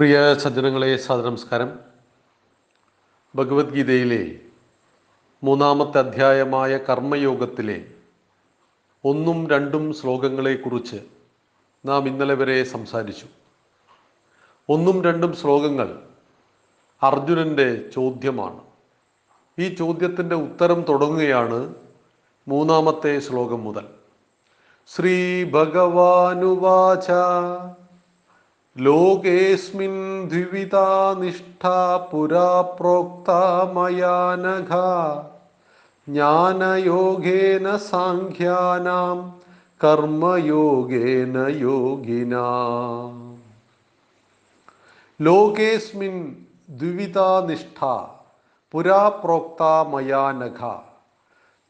പ്രിയ സജ്ജനങ്ങളെ സദനമസ്കാരം ഭഗവത്ഗീതയിലെ മൂന്നാമത്തെ അധ്യായമായ കർമ്മയോഗത്തിലെ ഒന്നും രണ്ടും ശ്ലോകങ്ങളെക്കുറിച്ച് നാം ഇന്നലെ വരെ സംസാരിച്ചു. ഒന്നും രണ്ടും ശ്ലോകങ്ങൾ അർജുനന്റെ ചോദ്യമാണ്. ഈ ചോദ്യത്തിന്റെ ഉത്തരം തുടങ്ങുകയാണ് മൂന്നാമത്തെ ശ്ലോകം മുതൽ. ശ്രീ ഭഗവാനുവാച ലോകേസ്മിൻ ദ്വിവിധാ നിഷ്ഠ പുരാ പ്രോക്ത മയാനഘ ജ്ഞാനയോഗേന സാഖ്യാനാം കർമ്മയോഗേന യോഗിന ലോകേസ്മിൻ ദ്വിവിധാ നിഷ്ഠ പുരാ പ്രോക്ത മയാനഘ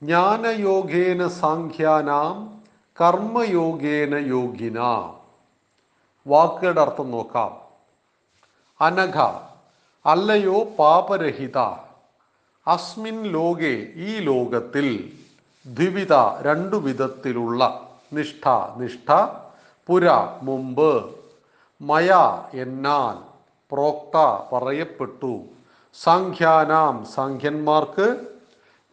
ജ്ഞാനയോഗേന സാഖ്യാനാം കർമ്മയോഗേന യോഗിന വാക്കുകളുടെ അർത്ഥം നോക്കാം. അനഘ അല്ലയോ പാപരഹിത അസ്മിൻ ലോകെ ഈ ലോകത്തിൽ ദ്വിവിധ രണ്ടു വിധത്തിലുള്ള നിഷ്ഠ നിഷ്ഠ പുര മുമ്പ് മയ എന്നാൽ പ്രോക്ത പറയപ്പെട്ടു. സംഖ്യാനാം സംഖ്യന്മാർക്ക്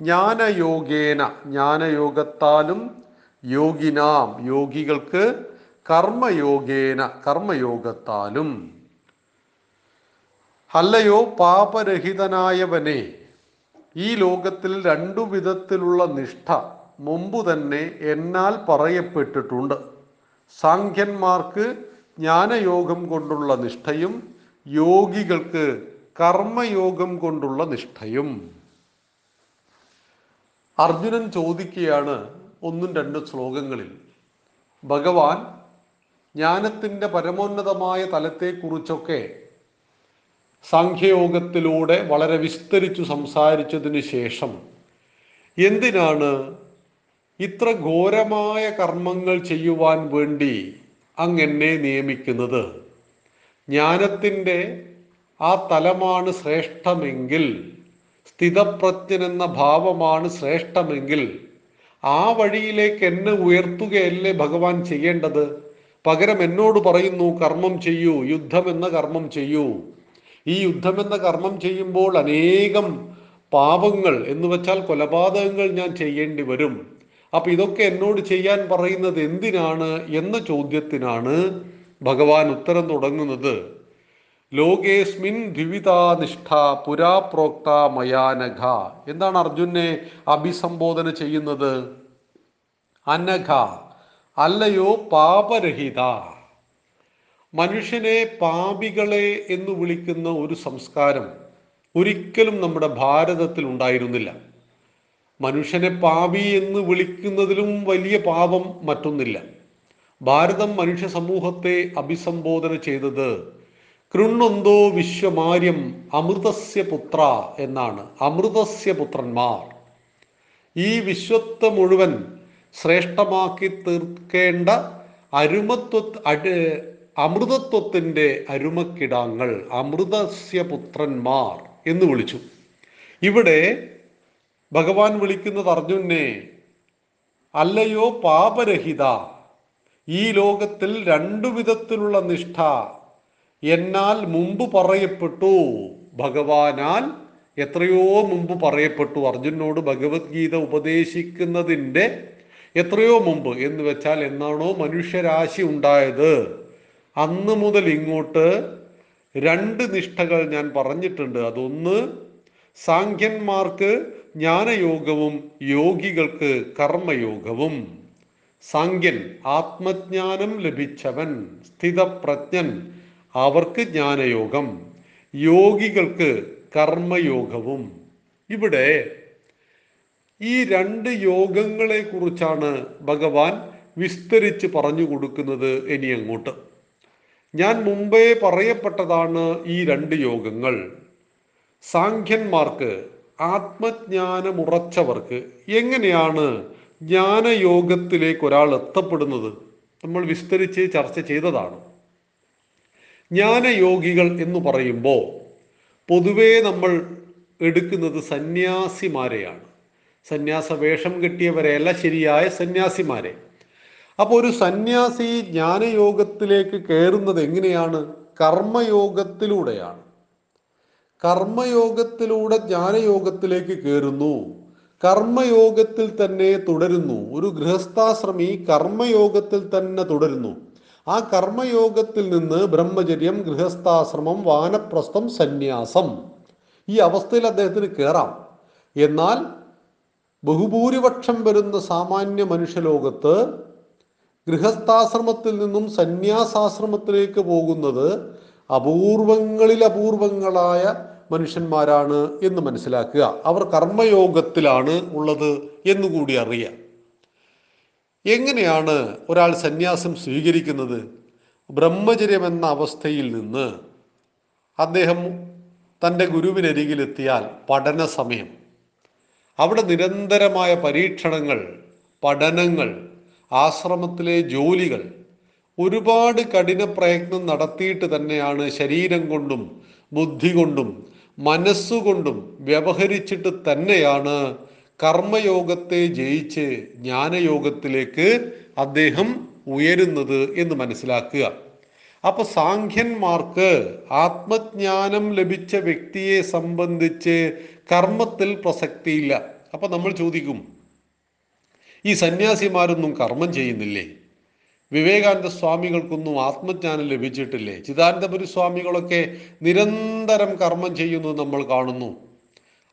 ജ്ഞാനയോഗേന ജ്ഞാനയോഗത്താലും യോഗിനാം യോഗികൾക്ക് കർമ്മയോഗേന കർമ്മയോഗത്താലും. അല്ലയോ പാപരഹിതനായവനെ ഈ ലോകത്തിൽ രണ്ടു വിധത്തിലുള്ള നിഷ്ഠ മുമ്പ് തന്നെ എന്നാൽ പറയപ്പെട്ടിട്ടുണ്ട്. സാഖ്യന്മാർക്ക് ജ്ഞാനയോഗം കൊണ്ടുള്ള നിഷ്ഠയും യോഗികൾക്ക് കർമ്മയോഗം കൊണ്ടുള്ള നിഷ്ഠയും. അർജുനൻ ചോദിക്കുകയാണ് ഒന്നും രണ്ടും ശ്ലോകങ്ങളിൽ. ഭഗവാൻ ജ്ഞാനത്തിന്റെ പരമോന്നതമായ തലത്തെക്കുറിച്ചൊക്കെ സാഖ്യയോഗത്തിലൂടെ വളരെ വിസ്തരിച്ചു സംസാരിച്ചതിന് ശേഷം എന്തിനാണ് ഇത്ര ഘോരമായ കർമ്മങ്ങൾ ചെയ്യുവാൻ വേണ്ടി അങ്ങെന്നെ നിയമിക്കുന്നത്? ജ്ഞാനത്തിന്റെ ആ തലമാണ് ശ്രേഷ്ഠമെങ്കിൽ സ്ഥിതപ്രജ്ഞൻ എന്ന ഭാവമാണ് ശ്രേഷ്ഠമെങ്കിൽ ആ വഴിയിലേക്ക് എന്നെ ഉയർത്തുകയല്ലേ ഭഗവാൻ ചെയ്യേണ്ടത്? പകരം എന്നോട് പറയുന്നു കർമ്മം ചെയ്യൂ യുദ്ധം എന്ന കർമ്മം ചെയ്യൂ. ഈ യുദ്ധം എന്ന കർമ്മം ചെയ്യുമ്പോൾ അനേകം പാപങ്ങൾ എന്ന് വെച്ചാൽ കൊലപാതകങ്ങൾ ഞാൻ ചെയ്യേണ്ടി വരും. അപ്പൊ ഇതൊക്കെ എന്നോട് ചെയ്യാൻ പറയുന്നത് എന്തിനാണ് എന്ന ചോദ്യത്തിനാണ് ഭഗവാൻ ഉത്തരം തുടങ്ങുന്നത്. ലോകേസ്മിൻ ദ്വിവിധാനിഷ്ഠ പുരാ പ്രോക്ത മയാനഘ. എന്താണ് അർജുനെ അഭിസംബോധന ചെയ്യുന്നത്? അനഘ. അല്ലയോ പാപരഹിത? മനുഷ്യനെ പാപികളെ എന്ന് വിളിക്കുന്ന ഒരു സംസ്കാരം ഒരിക്കലും നമ്മുടെ ഭാരതത്തിൽ ഉണ്ടായിരുന്നില്ല. മനുഷ്യനെ പാപി എന്ന് വിളിക്കുന്നതിലും വലിയ പാപം മറ്റൊന്നില്ല. ഭാരതം മനുഷ്യ സമൂഹത്തെ അഭിസംബോധന ചെയ്തത് കൃണ്ണൊന്തോ വിശ്വമാര്യം അമൃതസ്യ പുത്ര എന്നാണ്. അമൃതസ്യ പുത്രന്മാർ. ഈ വിശ്വത്തെ മുഴുവൻ ശ്രേഷ്ഠമാക്കി തീർക്കേണ്ട അരുമത്വ അമൃതത്വത്തിന്റെ അരുമക്കിടാങ്ങൾ അമൃതസ്യ പുത്രന്മാർ എന്ന് വിളിച്ചു. ഇവിടെ ഭഗവാൻ വിളിക്കുന്നത് അർജുനെ അല്ലയോ പാപരഹിത ഈ ലോകത്തിൽ രണ്ടു വിധത്തിലുള്ള നിഷ്ഠ എന്നാൽ മുമ്പ് പറയപ്പെട്ടു ഭഗവാനാൽ എത്രയോ മുമ്പ് പറയപ്പെട്ടു. അർജുനോട് ഭഗവത്ഗീത ഉപദേശിക്കുന്നതിന്റെ എത്രയോ മുമ്പ് എന്ന് വെച്ചാൽ എന്നാണോ മനുഷ്യരാശി ഉണ്ടായത്. അന്ന് മുതൽ ഇങ്ങോട്ട് രണ്ട് നിഷ്ഠകൾ ഞാൻ പറഞ്ഞിട്ടുണ്ട്. അതൊന്ന് സാഖ്യന്മാർക്ക് ജ്ഞാനയോഗവും യോഗികൾക്ക് കർമ്മയോഗവും. സാഖ്യൻ ആത്മജ്ഞാനം ലഭിച്ചവൻ സ്ഥിതപ്രജ്ഞൻ അവർക്ക് ജ്ഞാനയോഗം യോഗികൾക്ക് കർമ്മയോഗവും. ഇവിടെ ഈ രണ്ട് യോഗങ്ങളെ കുറിച്ചാണ് ഭഗവാൻ വിസ്തരിച്ച് പറഞ്ഞു കൊടുക്കുന്നത് ഇനി അങ്ങോട്ട്. ഞാൻ മുമ്പേ പറയപ്പെട്ടതാണ് ഈ രണ്ട് യോഗങ്ങൾ. സാഖ്യന്മാർക്ക് ആത്മജ്ഞാനമുറച്ചവർക്ക് എങ്ങനെയാണ് ജ്ഞാനയോഗത്തിലേക്ക് ഒരാൾ എത്തപ്പെടുന്നത്? നമ്മൾ വിസ്തരിച്ച് ചർച്ച ചെയ്തതാണ്. ജ്ഞാനയോഗികൾ എന്ന് പറയുമ്പോൾ പൊതുവേ നമ്മൾ എടുക്കുന്നത് സന്യാസിമാരെയാണ്. സന്യാസ വേഷം കെട്ടിയവരെയല്ല ശരിയായ സന്യാസിമാരെ. അപ്പോൾ ഒരു സന്യാസി ജ്ഞാനയോഗത്തിലേക്ക് കയറുന്നത് എങ്ങനെയാണ്? കർമ്മയോഗത്തിലൂടെയാണ്. കർമ്മയോഗത്തിലൂടെ ജ്ഞാനയോഗത്തിലേക്ക് കയറുന്നു കർമ്മയോഗത്തിൽ തന്നെ തുടരുന്നു. ഒരു ഗൃഹസ്ഥാശ്രമി കർമ്മയോഗത്തിൽ തന്നെ തുടരുന്നു. ആ കർമ്മയോഗത്തിൽ നിന്ന് ബ്രഹ്മചര്യം ഗൃഹസ്ഥാശ്രമം വാനപ്രസ്ഥം സന്യാസം ഈ അവസ്ഥയിൽ അദ്ദേഹത്തിന് കയറാം എന്നാൽ ബഹുഭൂരിപക്ഷം വരുന്ന സാമാന്യ മനുഷ്യലോകത്ത് ഗൃഹസ്ഥാശ്രമത്തിൽ നിന്നും സന്യാസാശ്രമത്തിലേക്ക് പോകുന്നത് അപൂർവങ്ങളിൽ അപൂർവങ്ങളായ മനുഷ്യന്മാരാണ് എന്ന് മനസ്സിലാക്കുക. അവർ കർമ്മയോഗത്തിലാണ് ഉള്ളത് എന്നുകൂടി അറിയാം. എങ്ങനെയാണ് ഒരാൾ സന്യാസം സ്വീകരിക്കുന്നത്? ബ്രഹ്മചര്യം എന്ന അവസ്ഥയിൽ നിന്ന് അദ്ദേഹം തന്റെ ഗുരുവിനരികിലെത്തിയാൽ പഠന സമയം അവിടെ നിരന്തരമായ പരീക്ഷണങ്ങൾ പഠനങ്ങൾ ആശ്രമത്തിലെ ജോലികൾ ഒരുപാട് കഠിന പ്രയത്നം നടത്തിയിട്ട് തന്നെയാണ് ശരീരം കൊണ്ടും ബുദ്ധി കൊണ്ടും മനസ്സുകൊണ്ടും വ്യവഹരിച്ചിട്ട് തന്നെയാണ് കർമ്മയോഗത്തെ ജയിച്ച് ജ്ഞാനയോഗത്തിലേക്ക് അദ്ദേഹം ഉയരുന്നത് എന്ന് മനസ്സിലാക്കുക. അപ്പൊ സാഖ്യന്മാർക്ക് ആത്മജ്ഞാനം ലഭിച്ച വ്യക്തിയെ സംബന്ധിച്ച് കർമ്മത്തിൽ പ്രസക്തിയില്ല. അപ്പൊ നമ്മൾ ചോദിക്കും ഈ സന്യാസിമാരൊന്നും കർമ്മം ചെയ്യുന്നില്ലേ? വിവേകാനന്ദ സ്വാമികൾക്കൊന്നും ആത്മജ്ഞാനം ലഭിച്ചിട്ടില്ലേ? ചിദാനന്ദപുരി സ്വാമികളൊക്കെ നിരന്തരം കർമ്മം ചെയ്യുന്നത് നമ്മൾ കാണുന്നു.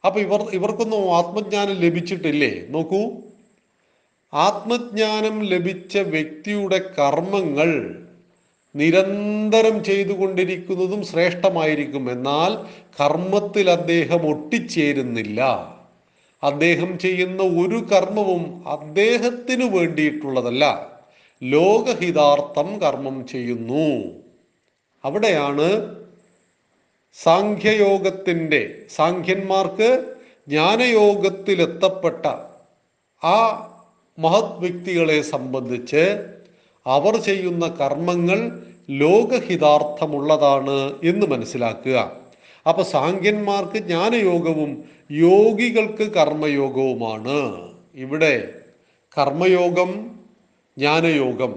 അപ്പൊ ഇവർ ഇവർക്കൊന്നും ആത്മജ്ഞാനം ലഭിച്ചിട്ടില്ലേ? നോക്കൂ ആത്മജ്ഞാനം ലഭിച്ച വ്യക്തിയുടെ കർമ്മങ്ങൾ നിരന്തരം ചെയ്തുകൊണ്ടിരിക്കുന്നതും ശ്രേഷ്ഠമായിരിക്കും. എന്നാൽ കർമ്മത്തിൽ അദ്ദേഹം ഒട്ടിച്ചേരുന്നില്ല. അദ്ദേഹം ചെയ്യുന്ന ഒരു കർമ്മവും അദ്ദേഹത്തിന് വേണ്ടിയിട്ടുള്ളതല്ല. ലോകഹിതാർത്ഥം കർമ്മം ചെയ്യുന്നു. അവിടെയാണ് സാഖ്യയോഗത്തിന്റെ സാഖ്യന്മാർക്ക് ജ്ഞാനയോഗത്തിലെത്തപ്പെട്ട ആ മഹത് വ്യക്തികളെ സംബന്ധിച്ച് അവർ ചെയ്യുന്ന കർമ്മങ്ങൾ ലോകഹിതാർത്ഥമുള്ളതാണ് എന്ന് മനസ്സിലാക്കുക. അപ്പൊ സാഖ്യന്മാർക്ക് ജ്ഞാനയോഗവും യോഗികൾക്ക് കർമ്മയോഗവുമാണ്. ഇവിടെ കർമ്മയോഗം ജ്ഞാനയോഗം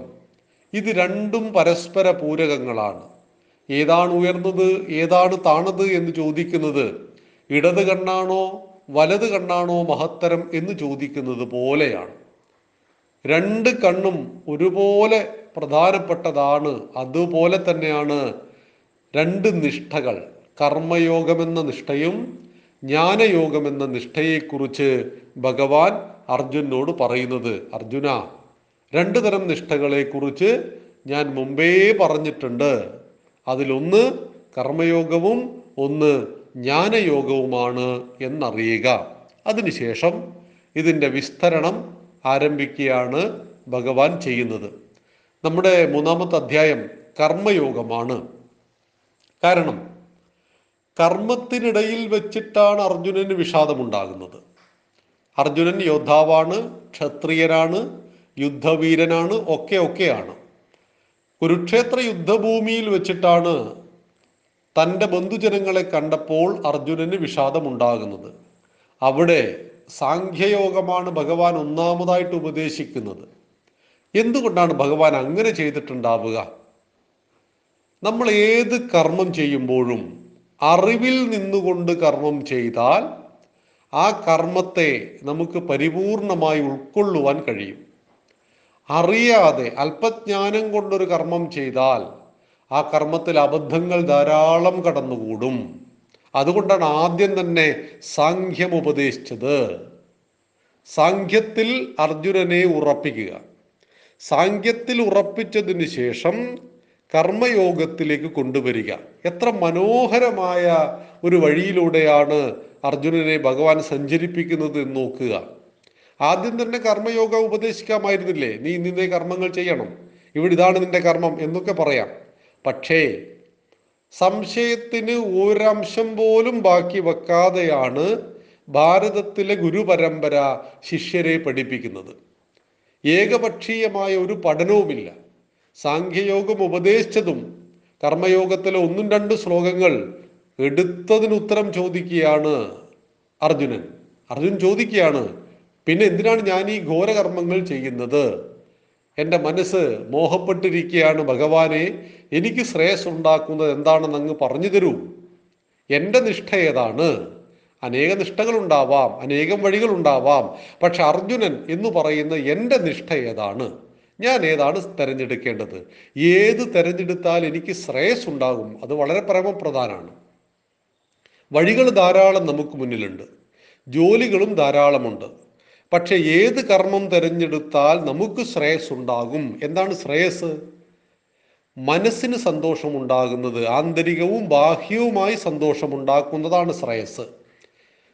ഇത് രണ്ടും പരസ്പര പൂരകങ്ങളാണ്. ഏതാണ് ഉയർന്നത് ഏതാണ് താണത് എന്ന് ചോദിക്കുന്നത് ഇടത് കണ്ണാണോ വലത് കണ്ണാണോ മഹത്തരം എന്ന് ചോദിക്കുന്നത് പോലെയാണ്. രണ്ട് കണ്ണും ഒരുപോലെ പ്രധാനപ്പെട്ടതാണ്. അതുപോലെ തന്നെയാണ് രണ്ട് നിഷ്ഠകൾ. കർമ്മയോഗമെന്ന നിഷ്ഠയും ജ്ഞാനയോഗമെന്ന നിഷ്ഠയെക്കുറിച്ച് ഭഗവാൻ അർജുനോട് പറയുന്നത്. അർജുന രണ്ടു തരം നിഷ്ഠകളെക്കുറിച്ച് ഞാൻ മുമ്പേ പറഞ്ഞിട്ടുണ്ട്. അതിലൊന്ന് കർമ്മയോഗവും ഒന്ന് ജ്ഞാനയോഗവുമാണ് എന്നറിയുക. അതിനുശേഷം ഇതിന്റെ വിസ്തരണം ആരംഭിക്കുകയാണ് ഭഗവാൻ ചെയ്യുന്നത്. നമ്മുടെ മൂന്നാമത്തെ അധ്യായം കർമ്മയോഗമാണ്. കാരണം കർമ്മത്തിനിടയിൽ വെച്ചിട്ടാണ് അർജുനന് വിഷാദമുണ്ടാകുന്നത്. അർജുനൻ യോദ്ധാവാണ് ക്ഷത്രിയനാണ് യുദ്ധവീരനാണ് ഒക്കെ ഒക്കെയാണ്. കുരുക്ഷേത്ര യുദ്ധഭൂമിയിൽ വെച്ചിട്ടാണ് തന്റെ ബന്ധുജനങ്ങളെ കണ്ടപ്പോൾ അർജുനന് വിഷാദമുണ്ടാകുന്നത്. അവിടെ സാഖ്യയോഗമാണ് ഭഗവാൻ ഒന്നാമതായിട്ട് ഉപദേശിക്കുന്നത്. എന്തുകൊണ്ടാണ് ഭഗവാൻ അങ്ങനെ ചെയ്തിട്ടുണ്ടാവുക? നമ്മൾ ഏത് കർമ്മം ചെയ്യുമ്പോഴും അറിവിൽ നിന്നുകൊണ്ട് കർമ്മം ചെയ്താൽ ആ കർമ്മത്തെ നമുക്ക് പരിപൂർണമായി ഉൾക്കൊള്ളുവാൻ കഴിയും. അറിയാതെ അല്പജ്ഞാനം കൊണ്ടൊരു കർമ്മം ചെയ്താൽ ആ കർമ്മത്തിൽ അബദ്ധങ്ങൾ ധാരാളം കടന്നുകൂടും. അതുകൊണ്ടാണ് ആദ്യം തന്നെ സാഖ്യം ഉപദേശിച്ചത്. സാഖ്യത്തിൽ അർജുനനെ ഉറപ്പിക്കുക. സാഖ്യത്തിൽ ഉറപ്പിച്ചതിന് ശേഷം കർമ്മയോഗത്തിലേക്ക് കൊണ്ടുവരിക. എത്ര മനോഹരമായ ഒരു വഴിയിലൂടെയാണ് അർജുനനെ ഭഗവാൻ സഞ്ചരിപ്പിക്കുന്നത് എന്ന് നോക്കുക. ആദ്യം തന്നെ കർമ്മയോഗ ഉപദേശിക്കാമായിരുന്നില്ലേ? നീ ഇന്നിന്റെ കർമ്മങ്ങൾ ചെയ്യണം. ഇവിടെ ഇതാണ് നിന്റെ കർമ്മം എന്നൊക്കെ പറയാം. പക്ഷേ സംശയത്തിന് ഒരംശം പോലും ബാക്കി വെക്കാതെയാണ് ഭാരതത്തിലെ ഗുരുപരമ്പര ശിഷ്യരെ പഠിപ്പിക്കുന്നത്. ഏകപക്ഷീയമായ ഒരു പഠനവുമില്ല. സാഖ്യയോഗം ഉപദേശിച്ചതും കർമ്മയോഗത്തിലെ ഒന്നും രണ്ട് ശ്ലോകങ്ങൾ എടുത്തതിന് ഉത്തരം ചോദിക്കുകയാണ് അർജുനൻ. അർജുൻ ചോദിക്കുകയാണ് പിന്നെ എന്തിനാണ് ഞാൻ ഈ ഘോരകർമ്മങ്ങൾ ചെയ്യുന്നത്? എന്റെ മനസ്സ് മോഹപ്പെട്ടിരിക്കുകയാണ് ഭഗവാനെ. എനിക്ക് ശ്രേയസ് ഉണ്ടാക്കുന്നത് എന്താണെന്ന് അങ്ങ് പറഞ്ഞു തരൂ. എന്റെ നിഷ്ഠ ഏതാണ്? അനേക നിഷ്ഠകളുണ്ടാവാം അനേകം വഴികളുണ്ടാവാം. പക്ഷെ അർജുനൻ എന്ന് പറയുന്ന എന്റെ നിഷ്ഠ ഏതാണ്? ഞാൻ ഏതാണ് തിരഞ്ഞെടുക്കേണ്ടത്? ഏത് തിരഞ്ഞെടുത്താൽ എനിക്ക് ശ്രേയസ് ഉണ്ടാകും അത് വളരെ പരമപ്രധാനമാണ്. വഴികൾ ധാരാളം നമുക്ക് മുന്നിലുണ്ട്. ജോലികളും ധാരാളമുണ്ട്. പക്ഷെ ഏത് കർമ്മം തിരഞ്ഞെടുത്താൽ നമുക്ക് ശ്രേയസ് ഉണ്ടാകും എന്താണ് ശ്രേയസ്? മനസ്സിന് സന്തോഷമുണ്ടാകുന്നത് ആന്തരികവും ബാഹ്യവുമായി സന്തോഷമുണ്ടാക്കുന്നതാണ് ശ്രേയസ്.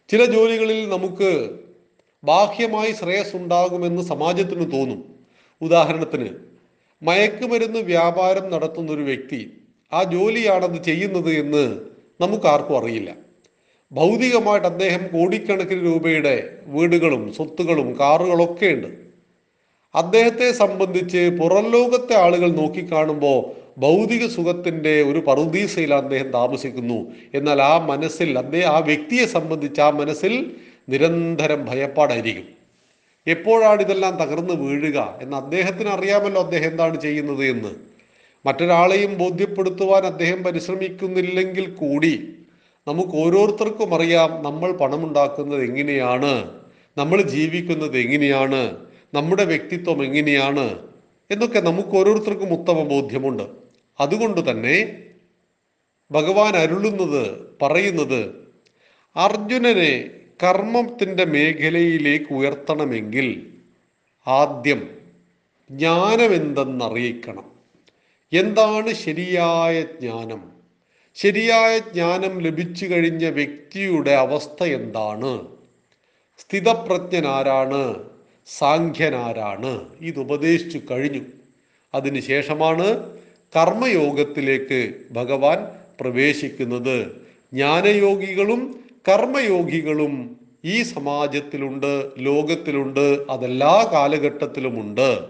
ചില ജോലികളിൽ നമുക്ക് ബാഹ്യമായി ശ്രേയസ് ഉണ്ടാകുമെന്ന് സമാജത്തിന് തോന്നും. ഉദാഹരണത്തിന് മയക്കുമരുന്ന് വ്യാപാരം നടത്തുന്ന ഒരു വ്യക്തി ആ ജോലിയാണത് ചെയ്യുന്നത് എന്ന് നമുക്കാർക്കും അറിയില്ല. ഭൗതികമായിട്ട് അദ്ദേഹം കോടിക്കണക്കിന് രൂപയുടെ വീടുകളും സ്വത്തുകളും കാറുകളൊക്കെ ഉണ്ട്. അദ്ദേഹത്തെ സംബന്ധിച്ച് പുറം ലോകത്തെ ആളുകൾ നോക്കിക്കാണുമ്പോൾ ഭൗതിക സുഖത്തിന്റെ ഒരു പറുദീസയിൽ അദ്ദേഹം താമസിക്കുന്നു. എന്നാൽ ആ മനസ്സിൽ അദ്ദേഹം ആ വ്യക്തിയെ സംബന്ധിച്ച് ആ മനസ്സിൽ നിരന്തരം ഭയപ്പാടായിരിക്കും. എപ്പോഴാണ് ഇതെല്ലാം തകർന്നു വീഴുക എന്ന് അദ്ദേഹത്തിന് അറിയാമല്ലോ അദ്ദേഹം എന്താണ് ചെയ്യുന്നത് എന്ന്. മറ്റൊരാളെയും ബോധ്യപ്പെടുത്തുവാൻ അദ്ദേഹം പരിശ്രമിക്കുന്നില്ലെങ്കിൽ കൂടി നമുക്ക് ഓരോരുത്തർക്കും അറിയാം നമ്മൾ പണമുണ്ടാക്കുന്നത് എങ്ങനെയാണ് നമ്മൾ ജീവിക്കുന്നത് എങ്ങനെയാണ് നമ്മുടെ വ്യക്തിത്വം എങ്ങനെയാണ് എന്നൊക്കെ നമുക്ക് ഓരോരുത്തർക്കും ഉത്തമ ബോധ്യമുണ്ട്. അതുകൊണ്ട് തന്നെ ഭഗവാൻ അരുളുന്നത് പറയുന്നത് അർജുനനെ കർമ്മത്തിന്റെ മേഖലയിലേക്ക് ഉയർത്തണമെങ്കിൽ ആദ്യം ജ്ഞാനം എന്തെന്നറിയിക്കണം എന്താണ് ശരിയായ ജ്ഞാനം? ശരിയായ ജ്ഞാനം ലഭിച്ചു കഴിഞ്ഞ വ്യക്തിയുടെ അവസ്ഥ എന്താണ്? സ്ഥിതപ്രജ്ഞനാരാണ്? സാഖ്യനാരാണ്? ഇത് ഉപദേശിച്ചു കഴിഞ്ഞു. അതിനുശേഷമാണ് കർമ്മയോഗത്തിലേക്ക് ഭഗവാൻ പ്രവേശിക്കുന്നത്. ജ്ഞാനയോഗികളും കർമ്മയോഗികളും ഈ സമാജത്തിലുണ്ട് ലോകത്തിലുണ്ട് അതെല്ലാ കാലഘട്ടത്തിലുമുണ്ട്.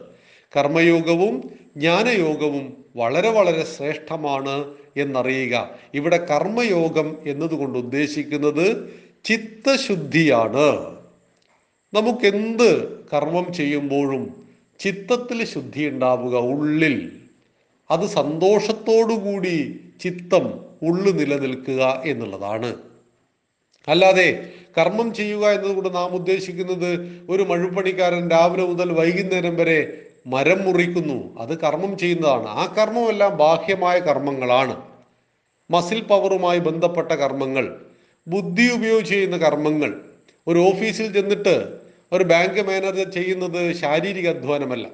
കർമ്മയോഗവും ജ്ഞാനയോഗവും വളരെ വളരെ ശ്രേഷ്ഠമാണ്. എന്നറിയുക. ഇവിടെ കർമ്മയോഗം എന്നതുകൊണ്ട് ഉദ്ദേശിക്കുന്നത് ചിത്തശുദ്ധിയാണ്. നമുക്കെന്ത് കർമ്മം ചെയ്യുമ്പോഴും ചിത്തത്തിൽ ശുദ്ധി ഉണ്ടാവുക ഉള്ളിൽ. അത് സന്തോഷത്തോടുകൂടി ചിത്തം ഉള്ളു നിലനിൽക്കുക എന്നുള്ളതാണ്. അല്ലാതെ കർമ്മം ചെയ്യുക എന്നതുകൊണ്ട് നാം ഉദ്ദേശിക്കുന്നത് ഒരു മഴുപ്പണിക്കാരൻ രാവിലെ മുതൽ വൈകുന്നേരം വരെ മരം മുറിക്കുന്നു. അത് കർമ്മം ചെയ്യുന്നതാണ്. ആ കർമ്മമെല്ലാം ബാഹ്യമായ കർമ്മങ്ങളാണ്. മസിൽ പവറുമായി ബന്ധപ്പെട്ട കർമ്മങ്ങൾ ബുദ്ധി ഉപയോഗിച്ച് ചെയ്യുന്ന കർമ്മങ്ങൾ. ഒരു ഓഫീസിൽ ചെന്നിട്ട് ഒരു ബാങ്ക് മാനേജർ ചെയ്യുന്നത് ശാരീരിക അധ്വാനമല്ല.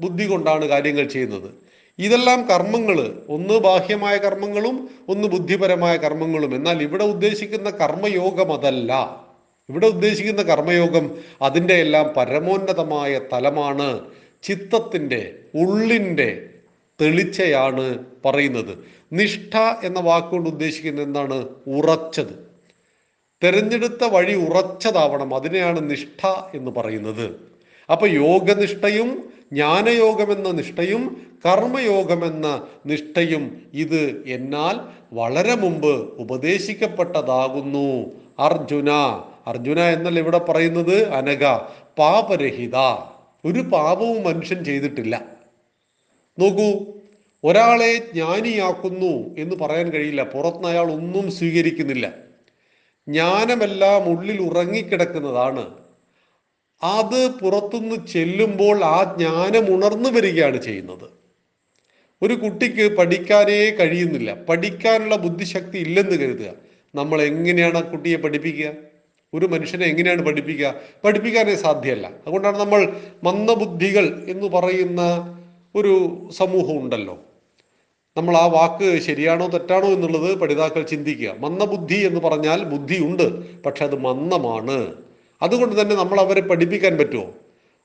ബുദ്ധി കൊണ്ടാണ് കാര്യങ്ങൾ ചെയ്യുന്നത്. ഇതെല്ലാം കർമ്മങ്ങൾ ഒന്ന് ബാഹ്യമായ കർമ്മങ്ങളും ഒന്ന് ബുദ്ധിപരമായ കർമ്മങ്ങളും. എന്നാൽ ഇവിടെ ഉദ്ദേശിക്കുന്ന കർമ്മയോഗം അതല്ല. ഇവിടെ ഉദ്ദേശിക്കുന്ന കർമ്മയോഗം അതിന്റെ എല്ലാം പരമോന്നതമായ തലമാണ്. ചിത്തത്തിന്റെ ഉള്ളിന്റെ തെളിച്ചയാണ് പറയുന്നത്. നിഷ്ഠ എന്ന വാക്കുകൊണ്ട് ഉദ്ദേശിക്കുന്നത് എന്താണ്? ഉറച്ചത്. തെരഞ്ഞെടുത്ത വഴി ഉറച്ചതാവണം. അതിനെയാണ് നിഷ്ഠ എന്ന് പറയുന്നത്. അപ്പൊ യോഗനിഷ്ഠയും ജ്ഞാനയോഗമെന്ന നിഷ്ഠയും കർമ്മയോഗമെന്ന നിഷ്ഠയും ഇത് എന്നാൽ വളരെ മുമ്പ് ഉപദേശിക്കപ്പെട്ടതാകുന്നു. അർജുന. അർജുന എന്നല്ല ഇവിടെ പറയുന്നത് അനഘ. പാപരഹിത. ഒരു പാപവും മനുഷ്യൻ ചെയ്തിട്ടില്ല. നോക്കൂ ഒരാളെ ജ്ഞാനിയാക്കുന്നു എന്ന് പറയാൻ കഴിയില്ല. പുറത്തുനിന്ന് അയാൾ ഒന്നും സ്വീകരിക്കുന്നില്ല. ജ്ഞാനമെല്ലാം ഉള്ളിൽ ഉറങ്ങിക്കിടക്കുന്നതാണ്. അത് പുറത്തുനിന്ന് ചെല്ലുമ്പോൾ ആ ജ്ഞാനം ഉണർന്നു വരികയാണ് ചെയ്യുന്നത്. ഒരു കുട്ടിക്ക് പഠിക്കാനേ കഴിയുന്നില്ല. പഠിക്കാനുള്ള ബുദ്ധിശക്തി ഇല്ലെന്ന് കരുതുക. നമ്മൾ എങ്ങനെയാണ് ആ കുട്ടിയെ പഠിപ്പിക്കുക? ഒരു മനുഷ്യനെ എങ്ങനെയാണ് പഠിപ്പിക്കുക? പഠിപ്പിക്കാനേ സാധ്യമല്ല അതുകൊണ്ടാണ് നമ്മൾ മന്ദബുദ്ധികൾ എന്ന് പറയുന്ന ഒരു സമൂഹം ഉണ്ടല്ലോ. നമ്മൾ ആ വാക്ക് ശരിയാണോ തെറ്റാണോ എന്നുള്ളത് പഠിതാക്കൾ ചിന്തിക്കുക. മന്ദബുദ്ധി എന്ന് പറഞ്ഞാൽ ബുദ്ധിയുണ്ട് പക്ഷെ അത് മന്ദമാണ്. അതുകൊണ്ട് തന്നെ നമ്മൾ അവരെ പഠിപ്പിക്കാൻ പറ്റുമോ?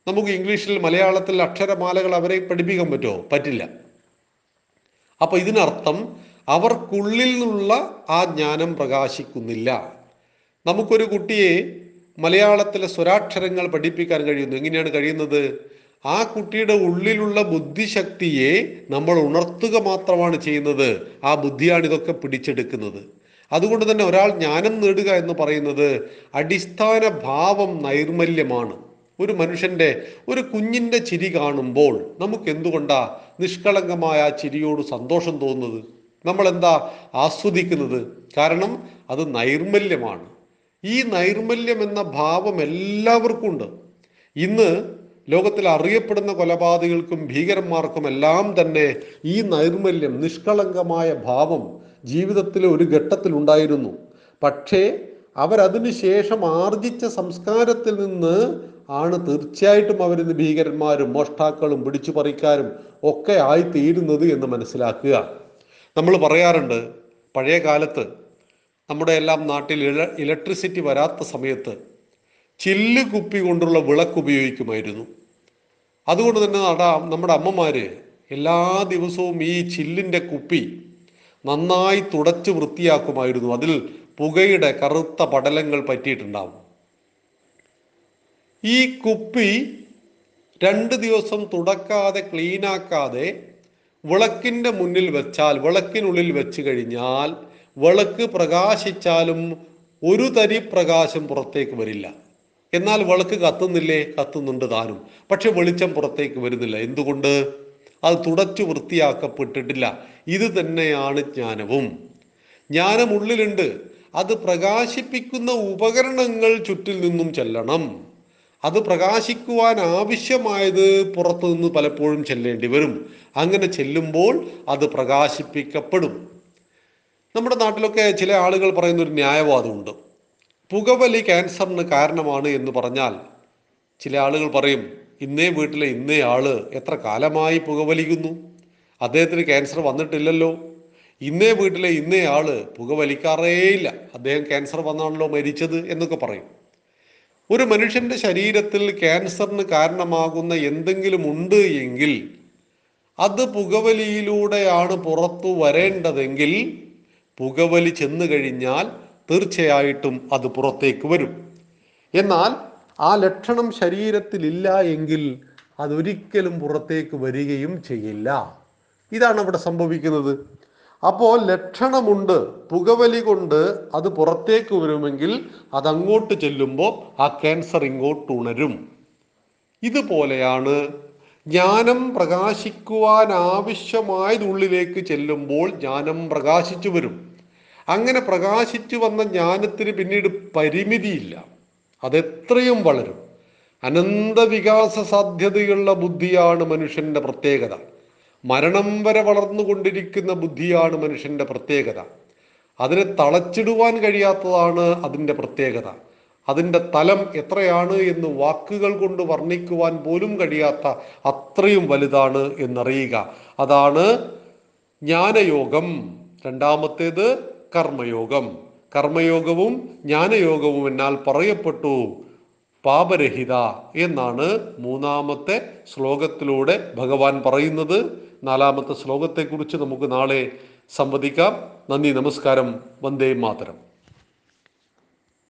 നമുക്ക് ഇംഗ്ലീഷിൽ മലയാളത്തിൽ അക്ഷരമാലകൾ അവരെ പഠിപ്പിക്കാൻ പറ്റുമോ? പറ്റില്ല. അപ്പൊ ഇതിനർത്ഥം അവർക്കുള്ളിൽ നിന്നുള്ള ആ ജ്ഞാനം പ്രകാശിക്കുന്നില്ല. നമുക്കൊരു കുട്ടിയെ മലയാളത്തിലെ സ്വരാക്ഷരങ്ങൾ പഠിപ്പിക്കാൻ കഴിയുന്നു. എങ്ങനെയാണ് കഴിയുന്നത്? ആ കുട്ടിയുടെ ഉള്ളിലുള്ള ബുദ്ധിശക്തിയെ നമ്മൾ ഉണർത്തുക മാത്രമാണ് ചെയ്യുന്നത്. ആ ബുദ്ധിയാണ് ഇതൊക്കെ പിടിച്ചെടുക്കുന്നത്. അതുകൊണ്ട് തന്നെ ഒരാൾ ജ്ഞാനം നേടുക എന്ന് പറയുന്നത് അടിസ്ഥാന ഭാവം നൈർമല്യമാണ്. ഒരു മനുഷ്യന്റെ ഒരു കുഞ്ഞിന്റെ ചിരി കാണുമ്പോൾ നമുക്ക് എന്തുകൊണ്ടാ നിഷ്കളങ്കമായ ആ ചിരിയോട് സന്തോഷം തോന്നുന്നത്? നമ്മൾ എന്താ ആസ്വദിക്കുന്നത്? കാരണം അത് നൈർമല്യമാണ്. ഈ നൈർമല്യം എന്ന ഭാവം എല്ലാവർക്കും ഉണ്ട് ഇന്ന് ലോകത്തിൽ അറിയപ്പെടുന്ന കൊലപാതകൾക്കും ഭീകരന്മാർക്കും എല്ലാം തന്നെ ഈ നൈർമല്യം നിഷ്കളങ്കമായ ഭാവം ജീവിതത്തിലെ ഒരു ഘട്ടത്തിൽ ഉണ്ടായിരുന്നു. പക്ഷേ അവരതിനു ശേഷം ആർജിച്ച സംസ്കാരത്തിൽ നിന്ന് ആണ് തീർച്ചയായിട്ടും അവരിന്ന് ഭീകരന്മാരും മോഷ്ടാക്കളും പിടിച്ചു പറിക്കാരും ഒക്കെ ആയിത്തീരുന്നത് എന്ന് മനസ്സിലാക്കുക. നമ്മൾ പറയാറുണ്ട് പഴയ കാലത്ത് നമ്മുടെ എല്ലാം നാട്ടിൽ ഇലക്ട്രിസിറ്റി വരാത്ത സമയത്ത് ചില്ല് കുപ്പി കൊണ്ടുള്ള വിളക്ക് ഉപയോഗിക്കുമായിരുന്നു. അതുകൊണ്ട് തന്നെ നമ്മുടെ അമ്മമാര് എല്ലാ ദിവസവും ഈ ചില്ലിന്റെ കുപ്പി നന്നായി തുടച്ച് വൃത്തിയാക്കുമായിരുന്നു. അതിൽ പുകയുടെ കറുത്ത പടലങ്ങൾ പറ്റിയിട്ടുണ്ടാവും. ഈ കുപ്പി രണ്ട് ദിവസം തുടക്കാതെ ക്ലീനാക്കാതെ വിളക്കിന്റെ മുന്നിൽ വെച്ചാൽ വിളക്കിനുള്ളിൽ വെച്ച് കഴിഞ്ഞാൽ വിളക്ക് പ്രകാശിച്ചാലും ഒരു തരി പ്രകാശം പുറത്തേക്ക് വരില്ല. എന്നാൽ വിളക്ക് കത്തുന്നില്ലേ? കത്തുന്നുണ്ട് താനും. പക്ഷെ വെളിച്ചം പുറത്തേക്ക് വരുന്നില്ല. എന്തുകൊണ്ട്? അത് തുടച്ചു വൃത്തിയാക്കപ്പെട്ടിട്ടില്ല. ഇത് തന്നെയാണ് ജ്ഞാനവും. ജ്ഞാനം ഉള്ളിലുണ്ട്. അത് പ്രകാശിപ്പിക്കുന്ന ഉപകരണങ്ങൾ ചുറ്റിൽ നിന്നും ചെല്ലണം. അത് പ്രകാശിക്കുവാൻ ആവശ്യമായത് പുറത്തു നിന്ന് പലപ്പോഴും ചെല്ലേണ്ടി വരും. അങ്ങനെ ചെല്ലുമ്പോൾ അത് പ്രകാശിപ്പിക്കപ്പെടും. നമ്മുടെ നാട്ടിലൊക്കെ ചില ആളുകൾ പറയുന്ന ഒരു ന്യായവാദമുണ്ട് പുകവലി ക്യാൻസറിന് കാരണമാണ് എന്ന് പറഞ്ഞാൽ ചില ആളുകൾ പറയും ഇന്നേ വീട്ടിലെ ഇന്നേ ആൾ എത്ര കാലമായി പുകവലിക്കുന്നു? അദ്ദേഹത്തിന് ക്യാൻസർ വന്നിട്ടില്ലല്ലോ. ഇന്നേ വീട്ടിലെ ഇന്നേ ആൾ പുകവലിക്കാറേയില്ല അദ്ദേഹം ക്യാൻസർ വന്നാണല്ലോ മരിച്ചത് എന്നൊക്കെ പറയും. ഒരു മനുഷ്യന്റെ ശരീരത്തിൽ ക്യാൻസറിന് കാരണമാകുന്ന എന്തെങ്കിലും ഉണ്ട് എങ്കിൽ അത് പുകവലിയിലൂടെയാണ് പുറത്തു വരേണ്ടതെങ്കിൽ പുകവലി ചെന്നു കഴിഞ്ഞാൽ തീർച്ചയായിട്ടും അത് പുറത്തേക്ക് വരും. എന്നാൽ ആ ലക്ഷണം ശരീരത്തിലില്ല എങ്കിൽ അതൊരിക്കലും പുറത്തേക്ക് വരികയും ചെയ്യില്ല. ഇതാണ് അവിടെ സംഭവിക്കുന്നത്. അപ്പോൾ ലക്ഷണമുണ്ട് പുകവലി കൊണ്ട് അത് പുറത്തേക്ക് വരുമെങ്കിൽ അതങ്ങോട്ട് ചെല്ലുമ്പോൾ ആ ക്യാൻസർ ഇങ്ങോട്ട് ഉണരും. ഇതുപോലെയാണ് ജ്ഞാനം പ്രകാശിക്കുവാൻ ആവശ്യമായത് ഉള്ളിലേക്ക് ചെല്ലുമ്പോൾ ജ്ഞാനം പ്രകാശിച്ചു വരും. അങ്ങനെ പ്രകാശിച്ചു വന്ന ജ്ഞാനത്തിന് പിന്നീട് പരിമിതിയില്ല. അതെത്രയും വളരും. അനന്ത വികാസ സാധ്യതയുള്ള ബുദ്ധിയാണ് മനുഷ്യന്റെ പ്രത്യേകത. മരണം വരെ വളർന്നുകൊണ്ടിരിക്കുന്ന ബുദ്ധിയാണ് മനുഷ്യന്റെ പ്രത്യേകത. അതിനെ തളച്ചിടുവാൻ കഴിയാത്തതാണ് അതിന്റെ പ്രത്യേകത. അതിന്റെ തലം എത്രയാണ് എന്ന് വാക്കുകൾ കൊണ്ട് വർണിക്കുവാൻ പോലും കഴിയാത്ത അത്രയും വലുതാണ് എന്നറിയുക. അതാണ് ജ്ഞാനയോഗം. രണ്ടാമത്തേത് കർമ്മയോഗം. കർമ്മയോഗവും ജ്ഞാനയോഗവും എന്നാൽ പറയപ്പെട്ടു. പാപരഹിത എന്നാണ് മൂന്നാമത്തെ ശ്ലോകത്തിലൂടെ ഭഗവാൻ പറയുന്നത്. നാലാമത്തെ ശ്ലോകത്തെക്കുറിച്ച് നമുക്ക് നാളെ സംവദിക്കാം. നന്ദി നമസ്കാരം. വന്ദേ മാതരം.